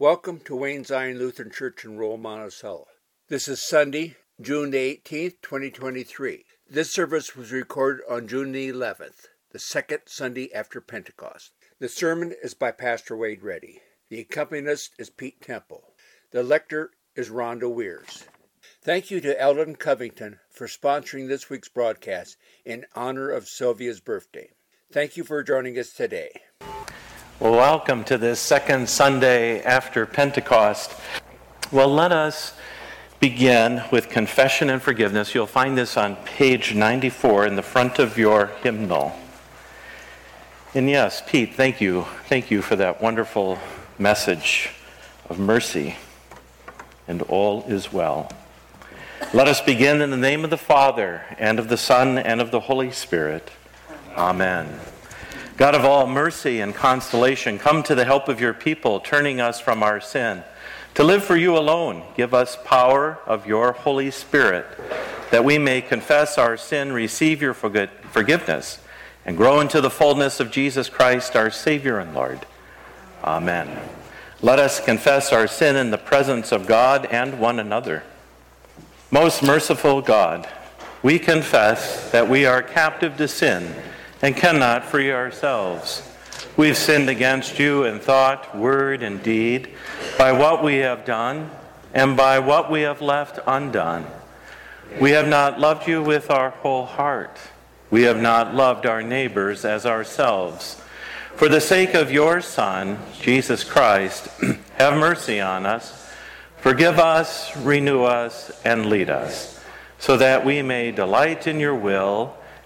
Welcome to Wayne Zion Lutheran Church in rural, Monticello. This is Sunday, June the 18th, 2023. This service was recorded on June the 11th, the second Sunday after Pentecost. The sermon is by Pastor Wade Reddy. The accompanist is Pete Temple. The lector is Rhonda Weirs. Thank you to Eldon Covington for sponsoring this week's broadcast in honor of Sylvia's birthday. Thank you for joining us today. Well, welcome to this second Sunday after Pentecost. Well, let us begin with confession and forgiveness. You'll find this on page 94 in the front of your hymnal. And yes, Pete, thank you. Thank you for that wonderful message of mercy. And all is well. Let us begin in the name of the Father, and of the Son, and of the Holy Spirit. Amen. God of all mercy and consolation, come to the help of your people, turning us from our sin. To live for you alone, give us power of your Holy Spirit, that we may confess our sin, receive your forgiveness, and grow into the fullness of Jesus Christ, our Savior and Lord. Amen. Let us confess our sin in the presence of God and one another. Most merciful God, we confess that we are captive to sin and cannot free ourselves. We've sinned against you in thought, word, and deed, by what we have done and by what we have left undone. We have not loved you with our whole heart. We have not loved our neighbors as ourselves. For the sake of your Son, Jesus Christ, have mercy on us. Forgive us, renew us, and lead us, so that we may delight in your will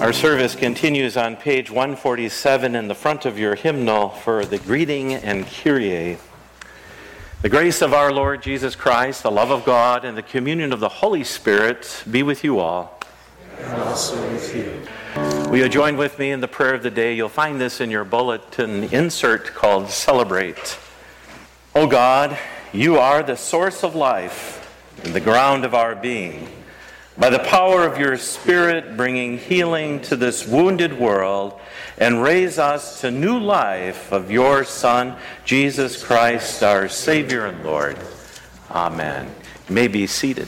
Our service continues on page 147 in the front of your hymnal for the greeting and Kyrie. The grace of our Lord Jesus Christ, the love of God, and the communion of the Holy Spirit be with you all. And also with you. Will you join with me in the prayer of the day? You'll find this in your bulletin insert called Celebrate. O oh God, you are the source of life and the ground of our being by the power of your Spirit, bringing healing to this wounded world, and raise us to new life of your Son, Jesus Christ, our Savior and Lord. Amen. You may be seated.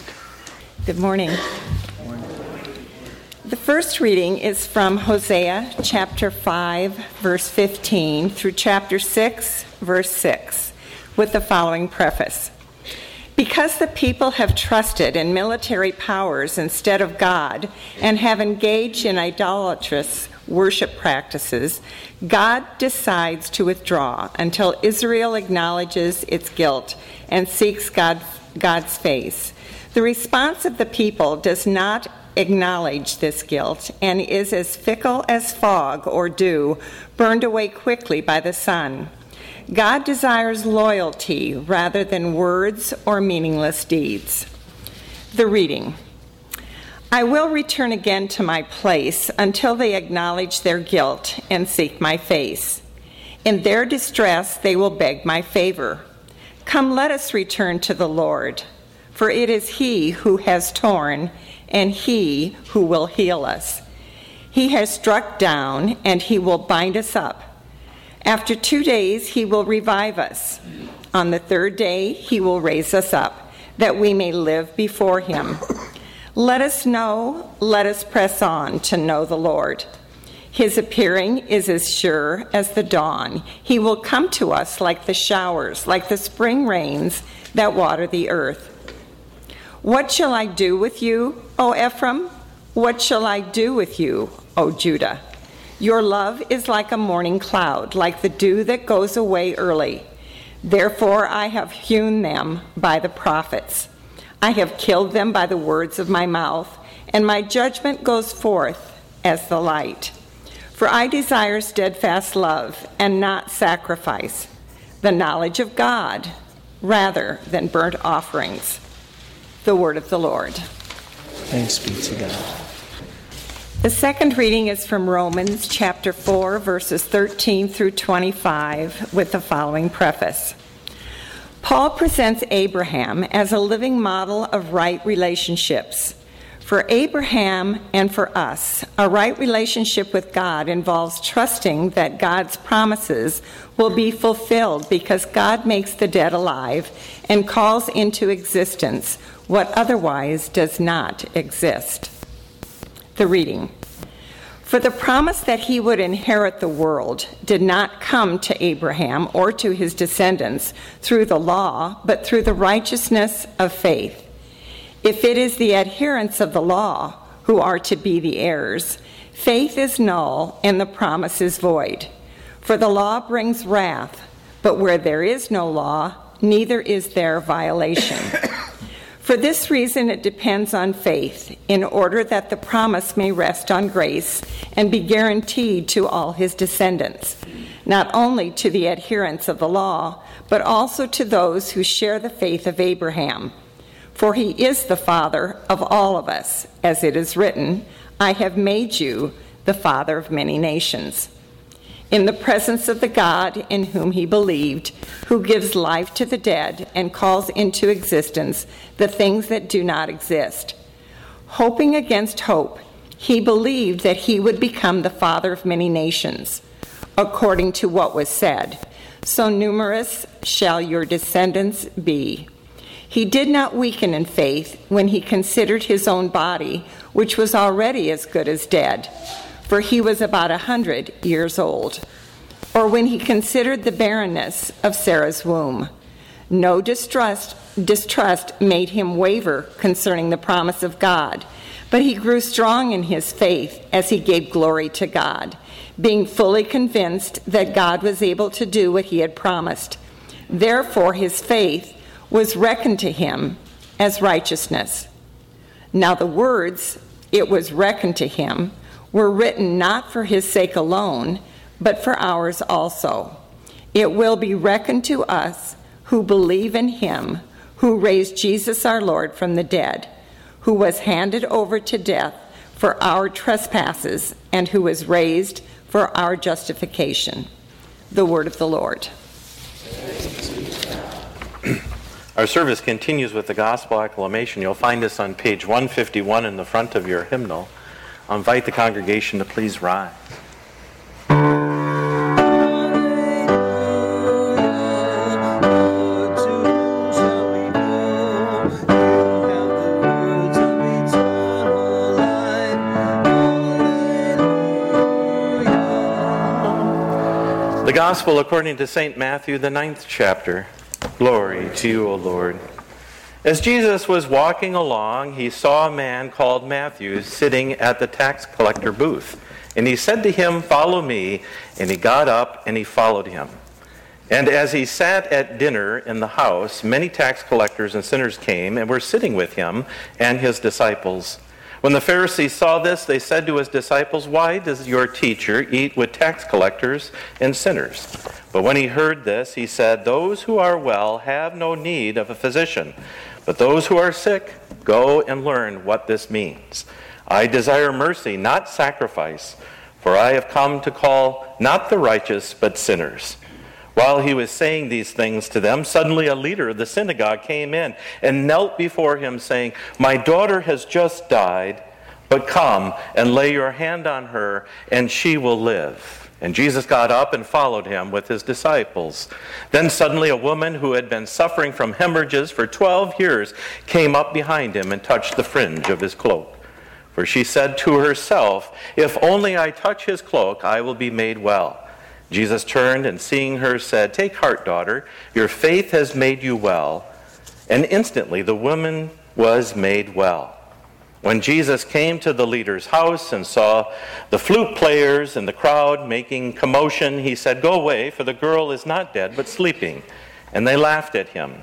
Good morning. The first reading is from Hosea chapter 5, verse 15, through chapter 6, verse 6, with the following preface. Because the people have trusted in military powers instead of God and have engaged in idolatrous worship practices, God decides to withdraw until Israel acknowledges its guilt and seeks God, God's face. The response of the people does not acknowledge this guilt and is as fickle as fog or dew, burned away quickly by the sun. God desires loyalty rather than words or meaningless deeds. The reading I will return again to my place until they acknowledge their guilt and seek my face. In their distress, they will beg my favor. Come, let us return to the Lord, for it is He who has torn and He who will heal us. He has struck down and He will bind us up. After two days, he will revive us. On the third day, he will raise us up, that we may live before him. Let us know, let us press on to know the Lord. His appearing is as sure as the dawn. He will come to us like the showers, like the spring rains that water the earth. What shall I do with you, O Ephraim? What shall I do with you, O Judah? Your love is like a morning cloud, like the dew that goes away early. Therefore, I have hewn them by the prophets. I have killed them by the words of my mouth, and my judgment goes forth as the light. For I desire steadfast love and not sacrifice, the knowledge of God rather than burnt offerings. The word of the Lord. Thanks be to God. The second reading is from Romans chapter 4, verses 13 through 25, with the following preface. Paul presents Abraham as a living model of right relationships. For Abraham and for us, a right relationship with God involves trusting that God's promises will be fulfilled because God makes the dead alive and calls into existence what otherwise does not exist. The reading. For the promise that he would inherit the world did not come to Abraham or to his descendants through the law, but through the righteousness of faith. If it is the adherents of the law who are to be the heirs, faith is null and the promise is void. For the law brings wrath, but where there is no law, neither is there violation. For this reason, it depends on faith, in order that the promise may rest on grace and be guaranteed to all his descendants, not only to the adherents of the law, but also to those who share the faith of Abraham. For he is the father of all of us, as it is written, I have made you the father of many nations in the presence of the God in whom he believed, who gives life to the dead and calls into existence the things that do not exist. Hoping against hope, he believed that he would become the father of many nations, according to what was said So numerous shall your descendants be. He did not weaken in faith when he considered his own body, which was already as good as dead for he was about a hundred years old, or when he considered the barrenness of Sarah's womb. No distrust, distrust made him waver concerning the promise of God, but he grew strong in his faith as he gave glory to God, being fully convinced that God was able to do what he had promised. Therefore, his faith was reckoned to him as righteousness. Now, the words, it was reckoned to him, were written not for his sake alone, but for ours also. It will be reckoned to us who believe in him who raised Jesus our Lord from the dead, who was handed over to death for our trespasses, and who was raised for our justification. The word of the Lord. Our service continues with the gospel acclamation. You'll find this on page 151 in the front of your hymnal. I'll invite the congregation to please rise. The Gospel according to St. Matthew, the ninth chapter. Glory to you, O Lord. As Jesus was walking along, he saw a man called Matthew sitting at the tax collector booth. And he said to him, Follow me. And he got up and he followed him. And as he sat at dinner in the house, many tax collectors and sinners came and were sitting with him and his disciples. When the Pharisees saw this, they said to his disciples, Why does your teacher eat with tax collectors and sinners? But when he heard this, he said, Those who are well have no need of a physician but those who are sick, go and learn what this means. I desire mercy, not sacrifice, for I have come to call not the righteous, but sinners. While he was saying these things to them, suddenly a leader of the synagogue came in and knelt before him, saying, My daughter has just died, but come and lay your hand on her, and she will live. And Jesus got up and followed him with his disciples. Then suddenly a woman who had been suffering from hemorrhages for 12 years came up behind him and touched the fringe of his cloak. For she said to herself, If only I touch his cloak, I will be made well. Jesus turned and seeing her said, Take heart, daughter, your faith has made you well. And instantly the woman was made well. When Jesus came to the leader's house and saw the flute players and the crowd making commotion, he said, Go away, for the girl is not dead, but sleeping. And they laughed at him.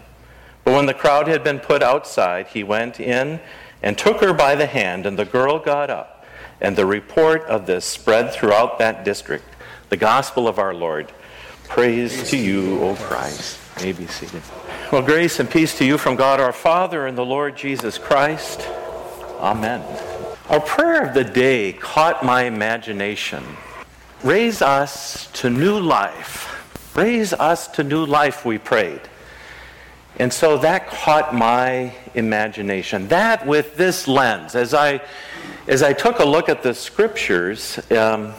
But when the crowd had been put outside, he went in and took her by the hand, and the girl got up. And the report of this spread throughout that district. The gospel of our Lord. Praise to you, O Christ. may be seated. Well, grace and peace to you from God our Father and the Lord Jesus Christ. Amen. Our prayer of the day caught my imagination. Raise us to new life. Raise us to new life, we prayed. And so that caught my imagination. That with this lens, as I, as I took a look at the scriptures, um,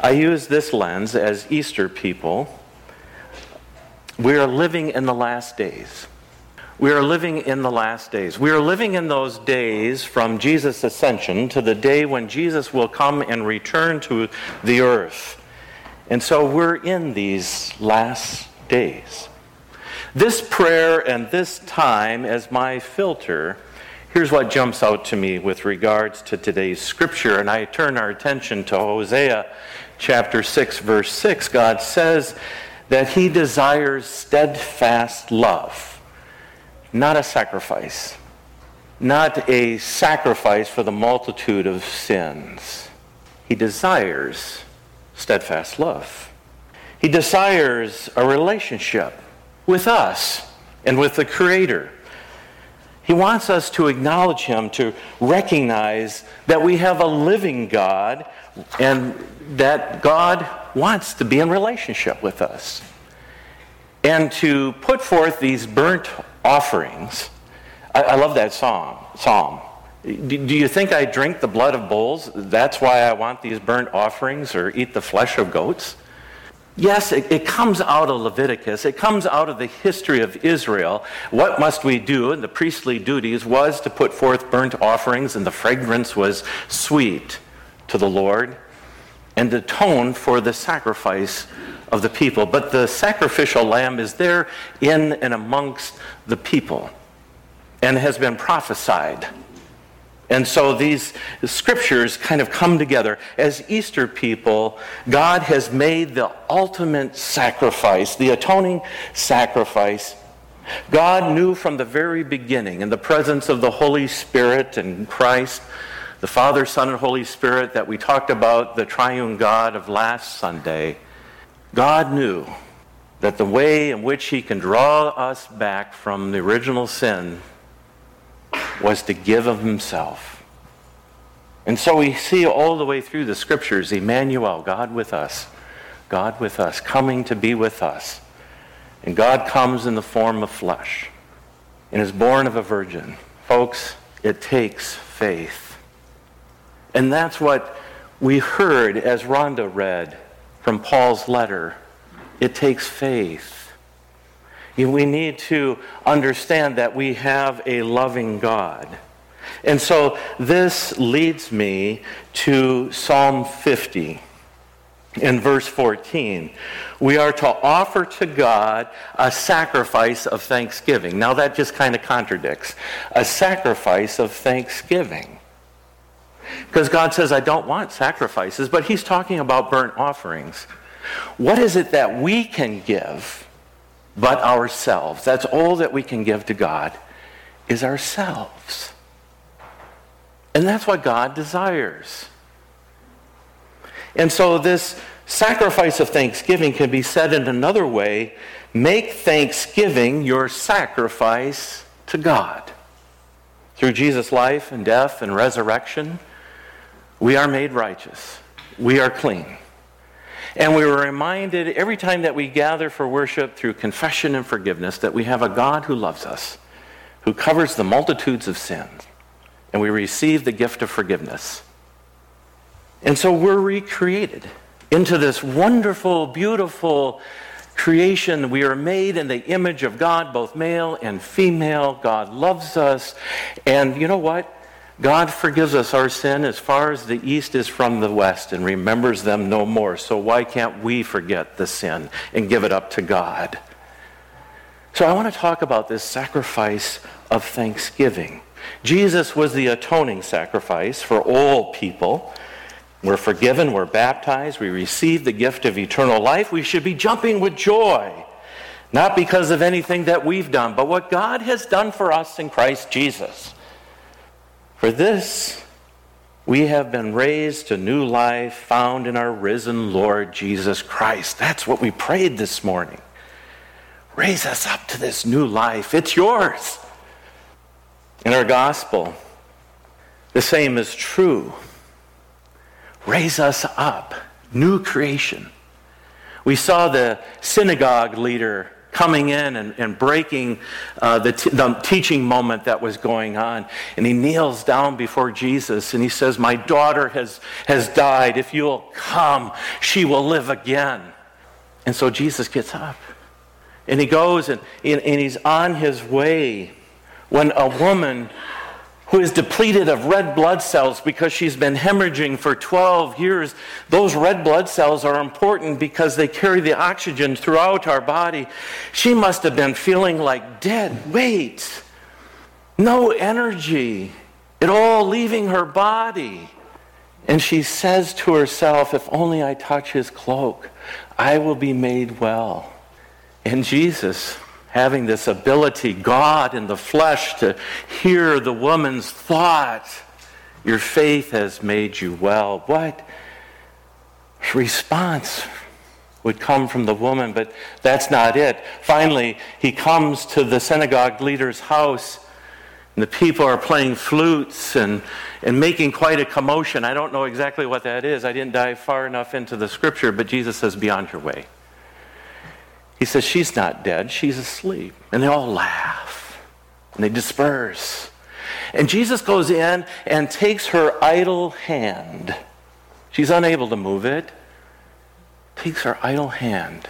I used this lens as Easter people we are living in the last days. We are living in the last days. We are living in those days from Jesus' ascension to the day when Jesus will come and return to the earth. And so we're in these last days. This prayer and this time as my filter, here's what jumps out to me with regards to today's scripture. And I turn our attention to Hosea chapter 6, verse 6. God says, that he desires steadfast love, not a sacrifice, not a sacrifice for the multitude of sins. He desires steadfast love. He desires a relationship with us and with the Creator. He wants us to acknowledge Him, to recognize that we have a living God and that God wants to be in relationship with us. And to put forth these burnt offerings, I, I love that song, psalm. Do, do you think I drink the blood of bulls? That's why I want these burnt offerings or eat the flesh of goats? Yes, it, it, comes out of Leviticus. It comes out of the history of Israel. What must we do? And the priestly duties was to put forth burnt offerings, and the fragrance was sweet to the Lord and atone for the sacrifice of the people. But the sacrificial lamb is there in and amongst the people and has been prophesied. And so these scriptures kind of come together. As Easter people, God has made the ultimate sacrifice, the atoning sacrifice. God knew from the very beginning, in the presence of the Holy Spirit and Christ, the Father, Son, and Holy Spirit that we talked about, the triune God of last Sunday, God knew that the way in which He can draw us back from the original sin was to give of Himself. And so we see all the way through the scriptures Emmanuel, God with us, God with us, coming to be with us. And God comes in the form of flesh and is born of a virgin. Folks, it takes faith. And that's what we heard as Rhonda read from Paul's letter. It takes faith. We need to understand that we have a loving God. And so this leads me to Psalm 50 in verse 14. We are to offer to God a sacrifice of thanksgiving. Now that just kind of contradicts. A sacrifice of thanksgiving. Because God says, I don't want sacrifices, but He's talking about burnt offerings. What is it that we can give but ourselves? That's all that we can give to God is ourselves. And that's what God desires. And so this sacrifice of thanksgiving can be said in another way make thanksgiving your sacrifice to God. Through Jesus' life and death and resurrection, we are made righteous. We are clean. And we were reminded every time that we gather for worship through confession and forgiveness that we have a God who loves us, who covers the multitudes of sins, and we receive the gift of forgiveness. And so we're recreated into this wonderful, beautiful creation. We are made in the image of God, both male and female. God loves us. And you know what? God forgives us our sin as far as the east is from the west and remembers them no more. So why can't we forget the sin and give it up to God? So I want to talk about this sacrifice of thanksgiving. Jesus was the atoning sacrifice for all people. We're forgiven, we're baptized, we receive the gift of eternal life. We should be jumping with joy, not because of anything that we've done, but what God has done for us in Christ Jesus. For this we have been raised to new life found in our risen Lord Jesus Christ. That's what we prayed this morning. Raise us up to this new life. It's yours. In our gospel, the same is true. Raise us up, new creation. We saw the synagogue leader coming in and, and breaking uh, the, t- the teaching moment that was going on. And he kneels down before Jesus and he says, My daughter has, has died. If you'll come, she will live again. And so Jesus gets up and he goes and, and, and he's on his way when a woman who is depleted of red blood cells because she's been hemorrhaging for 12 years. Those red blood cells are important because they carry the oxygen throughout our body. She must have been feeling like dead weight, no energy, it all leaving her body. And she says to herself, If only I touch his cloak, I will be made well. And Jesus having this ability, God in the flesh, to hear the woman's thought. Your faith has made you well. What response would come from the woman? But that's not it. Finally, he comes to the synagogue leader's house. And the people are playing flutes and, and making quite a commotion. I don't know exactly what that is. I didn't dive far enough into the scripture, but Jesus says, Be on your way. He says, She's not dead, she's asleep. And they all laugh and they disperse. And Jesus goes in and takes her idle hand. She's unable to move it. Takes her idle hand.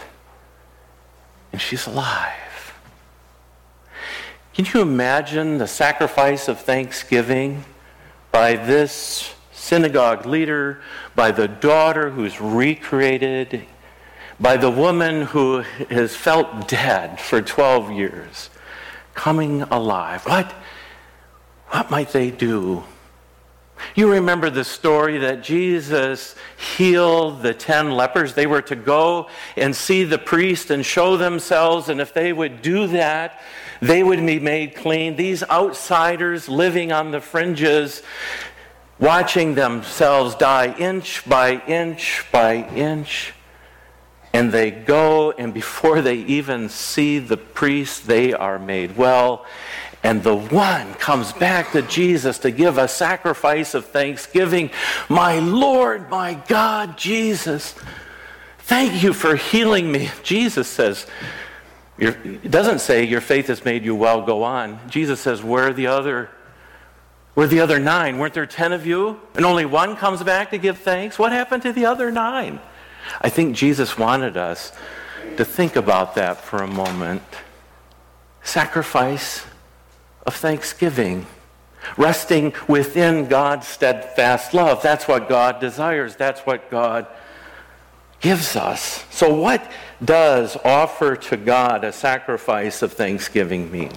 And she's alive. Can you imagine the sacrifice of thanksgiving by this synagogue leader, by the daughter who's recreated by the woman who has felt dead for 12 years coming alive. What, what might they do? You remember the story that Jesus healed the ten lepers. They were to go and see the priest and show themselves, and if they would do that, they would be made clean. These outsiders living on the fringes, watching themselves die inch by inch by inch and they go, and before they even see the priest, they are made well. And the one comes back to Jesus to give a sacrifice of thanksgiving. My Lord, my God, Jesus, thank you for healing me. Jesus says, it doesn't say your faith has made you well, go on. Jesus says, where are the other? Where the other nine? Weren't there ten of you? And only one comes back to give thanks? What happened to the other nine? I think Jesus wanted us to think about that for a moment. Sacrifice of thanksgiving, resting within God's steadfast love. That's what God desires, that's what God gives us. So, what does offer to God a sacrifice of thanksgiving mean?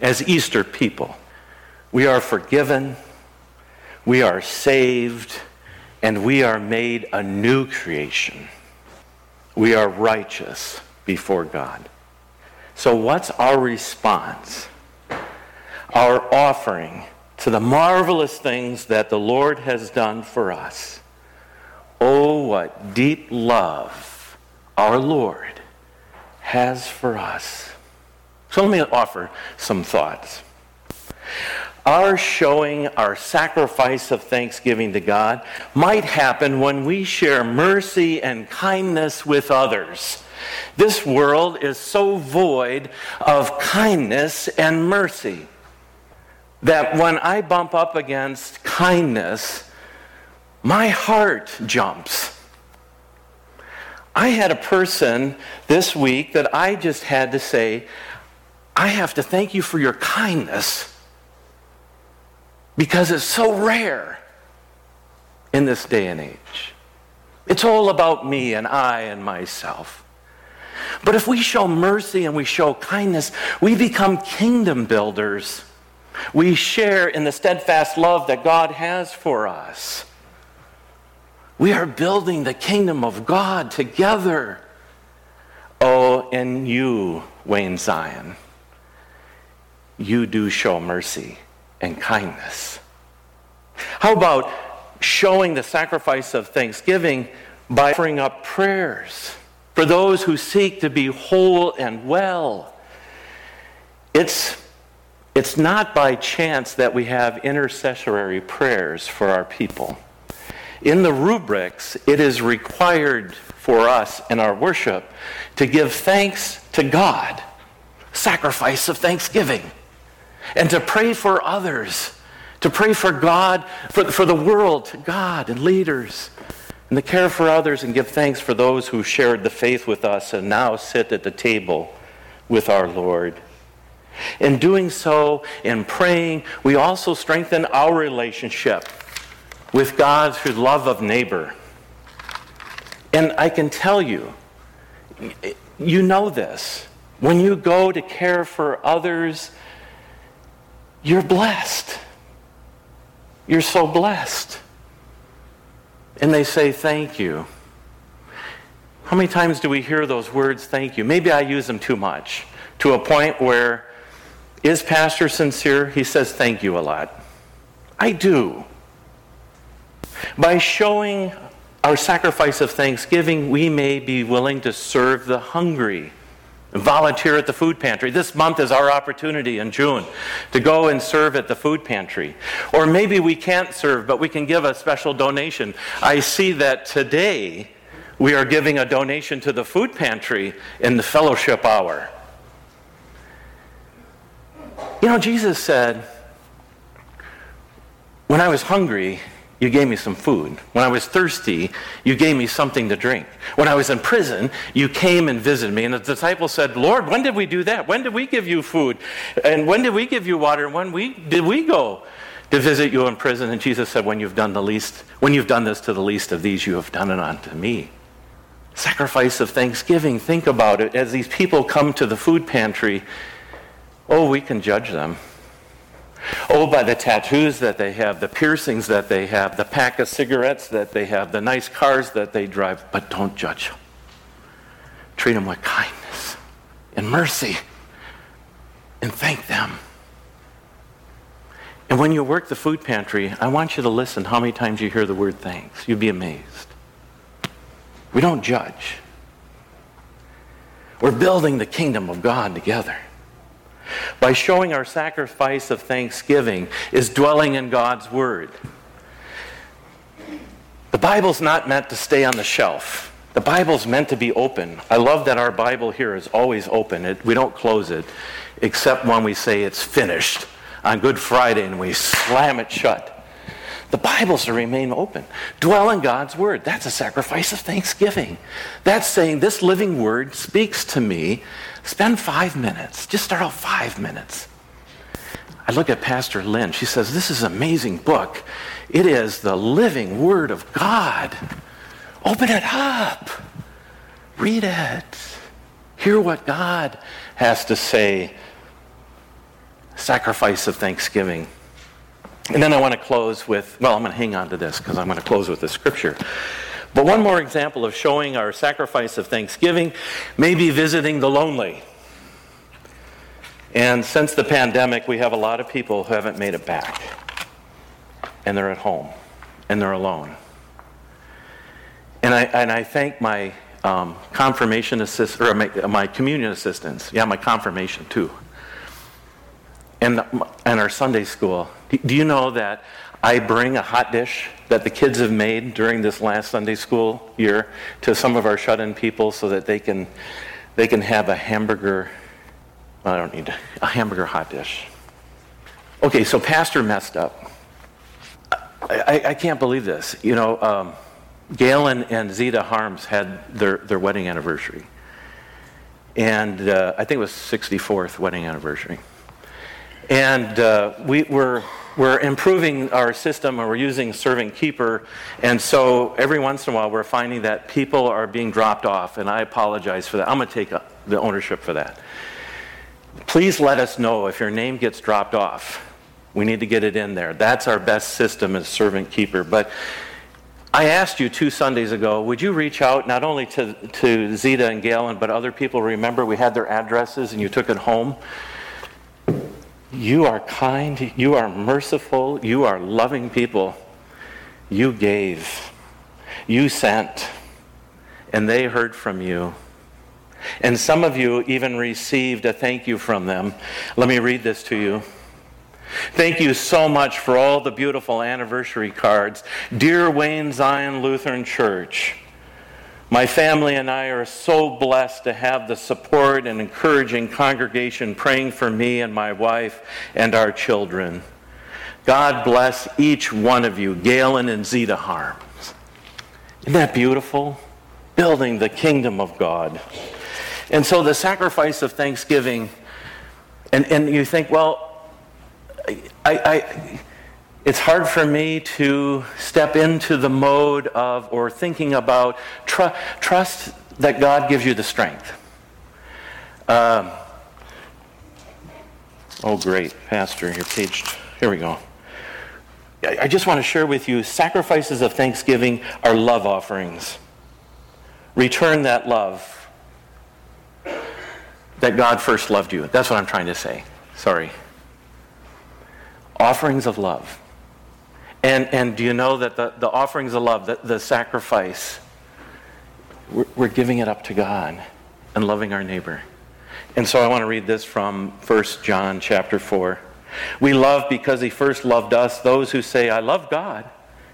As Easter people, we are forgiven, we are saved and we are made a new creation. We are righteous before God. So, what's our response? Our offering to the marvelous things that the Lord has done for us. Oh, what deep love our Lord has for us. So, let me offer some thoughts. Our showing our sacrifice of thanksgiving to God might happen when we share mercy and kindness with others. This world is so void of kindness and mercy that when I bump up against kindness, my heart jumps. I had a person this week that I just had to say, I have to thank you for your kindness because it's so rare in this day and age. It's all about me and I and myself. But if we show mercy and we show kindness, we become kingdom builders. We share in the steadfast love that God has for us. We are building the kingdom of God together. Oh, and you, Wayne Zion, you do show mercy and kindness. How about showing the sacrifice of thanksgiving by offering up prayers for those who seek to be whole and well. It's, it's not by chance that we have intercessory prayers for our people. In the rubrics, it is required for us in our worship to give thanks to God, sacrifice of thanksgiving, and to pray for others, to pray for God, for, for the world, God and leaders and to care for others and give thanks for those who shared the faith with us and now sit at the table with our Lord. In doing so, in praying, we also strengthen our relationship with God through love of neighbor. And I can tell you, you know this. When you go to care for others, you're blessed. You're so blessed and they say thank you. How many times do we hear those words, thank you? Maybe I use them too much to a point where, is Pastor sincere? He says thank you a lot. I do. By showing our sacrifice of thanksgiving, we may be willing to serve the hungry volunteer at the food pantry. This month is our opportunity in June to go and serve at the food pantry. Or maybe we can't serve, but we can give a special donation. I see that today we are giving a donation to the food pantry in the fellowship hour. You know, Jesus said, When I was hungry, you gave me some food. When I was thirsty, you gave me something to drink. When I was in prison, you came and visited me. And the disciples said, Lord, when did we do that? When did we give you food? And when did we give you water? And when we, did we go to visit you in prison? And Jesus said, When you've done the least, when you've done this to the least of these, you have done it unto me. Sacrifice of thanksgiving. Think about it. As these people come to the food pantry, oh, we can judge them. Oh, by the tattoos that they have, the piercings that they have, the pack of cigarettes that they have, the nice cars that they drive, but don't judge them. Treat them with kindness and mercy and thank them. And when you work the food pantry, I want you to listen how many times you hear the word thanks. You'd be amazed. We don't judge. We're building the kingdom of God together by showing our sacrifice of thanksgiving is dwelling in God's Word. The Bible's not meant to stay on the shelf. The Bible's meant to be open. I love that our Bible here is always open. It, we don't close it, except when we say it's finished on Good Friday and we slam it shut. The Bible's to remain open. Dwell in God's Word. That's a sacrifice of thanksgiving. That's saying this living Word speaks to me Spend five minutes. Just start out five minutes. I look at Pastor Lynn. She says, This is an amazing book. It is the living Word of God. Open it up. Read it. Hear what God has to say. Sacrifice of thanksgiving. And then I want to close with, well, I'm going to hang on to this because I'm going to close with the scripture. But one more example of showing our sacrifice of thanksgiving may be visiting the lonely. And since the pandemic, we have a lot of people who haven't made it back. And they're at home. And they're alone. And I, and I thank my um, confirmation assist, or my, my communion assistants. Yeah, my confirmation too. And, and our Sunday school. Do you know that I bring a hot dish that the kids have made during this last Sunday school year to some of our shut in people so that they can, they can have a hamburger. I don't need a hamburger hot dish. Okay, so Pastor messed up. I, I, I can't believe this. You know, um, Galen and Zeta Harms had their, their wedding anniversary. And uh, I think it was 64th wedding anniversary. And uh, we were we're improving our system and we're using servant keeper. And so every once in a while we're finding that people are being dropped off. And I apologize for that. I'm going to take the ownership for that. Please let us know if your name gets dropped off. We need to get it in there. That's our best system as servant keeper. But I asked you two Sundays ago, would you reach out not only to, to Zeta and Galen, but other people? Remember, we had their addresses and you took it home. You are kind, you are merciful, you are loving people. You gave, you sent, and they heard from you, And some of you even received a thank you from them. Let me read this to you. Thank you so much for all the beautiful anniversary cards. Dear Wayne Zion Lutheran Church, my family and I are so blessed to have the support and encouraging congregation praying for me and my wife and our children. God bless each one of you, Galen and Zeta Harms. Isn't that beautiful? Building the kingdom of God. And so the sacrifice of thanksgiving, and, and you think, well, I, I, it's hard for me to step into the mode of or thinking about tr- trust that God gives you the strength. Um, oh, great, Pastor. Here we go. I just want to share with you sacrifices of thanksgiving are love offerings. Return that love that God first loved you. That's what I'm trying to say. Sorry. Offerings of love. And, and do you know that the, the offerings of love, the, the sacrifice, we're, we're giving it up to God and loving our neighbor. And so I want to read this from 1 John chapter 4. We love because he first loved us. Those who say, I love God,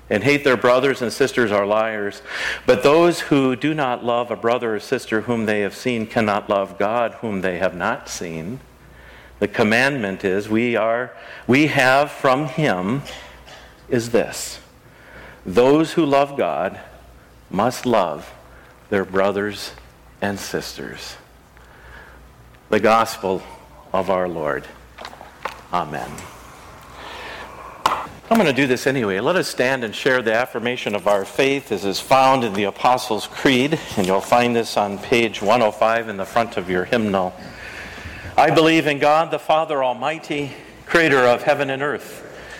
and hate their brothers and sisters are liars. But those who do not love a brother or sister whom they have seen cannot love God whom they have not seen. The commandment is we are we have from him is this. Those who love God must love their brothers and sisters. The gospel of our Lord. Amen. I'm going to do this anyway. Let us stand and share the affirmation of our faith as is found in the Apostles' Creed, and you'll find this on page 105 in the front of your hymnal. I believe in God the Father Almighty, creator of heaven and earth.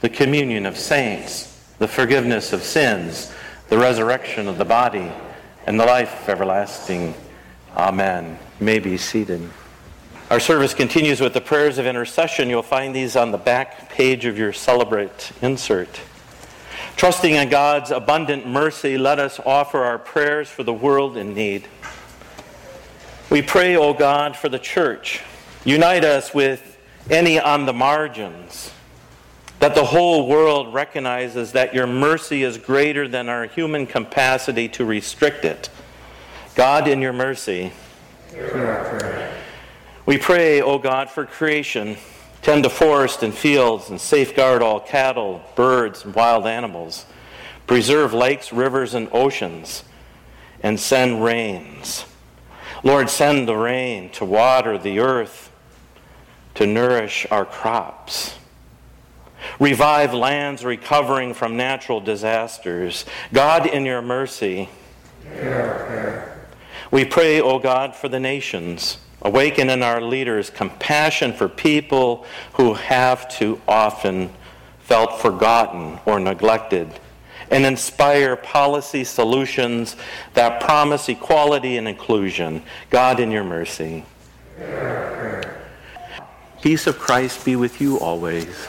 the communion of saints, the forgiveness of sins, the resurrection of the body, and the life everlasting. Amen. You may be seated. Our service continues with the prayers of intercession. You'll find these on the back page of your celebrate insert. Trusting in God's abundant mercy, let us offer our prayers for the world in need. We pray, O God, for the church. Unite us with any on the margins, that the whole world recognizes that your mercy is greater than our human capacity to restrict it. God, in your mercy. We pray, O God, for creation. Tend the forest and fields and safeguard all cattle, birds, and wild animals. Preserve lakes, rivers, and oceans, and send rains. Lord, send the rain to water the earth, to nourish our crops. Revive lands recovering from natural disasters. God, in your mercy, we pray, O God, for the nations Awaken in our leaders compassion for people who have too often felt forgotten or neglected, and inspire policy solutions that promise equality and inclusion. God, in your mercy. Peace of Christ be with you always.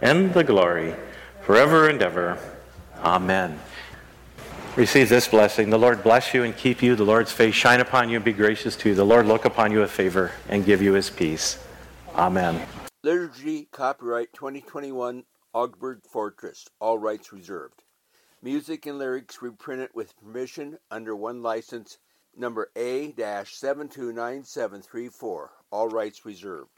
and the glory, forever and ever. Amen. Receive this blessing. The Lord bless you and keep you. The Lord's face shine upon you and be gracious to you. The Lord look upon you with favor and give you his peace. Amen. Liturgy copyright 2021 Augsburg Fortress. All rights reserved. Music and lyrics reprinted with permission under OneLicense number A 729734, all rights reserved.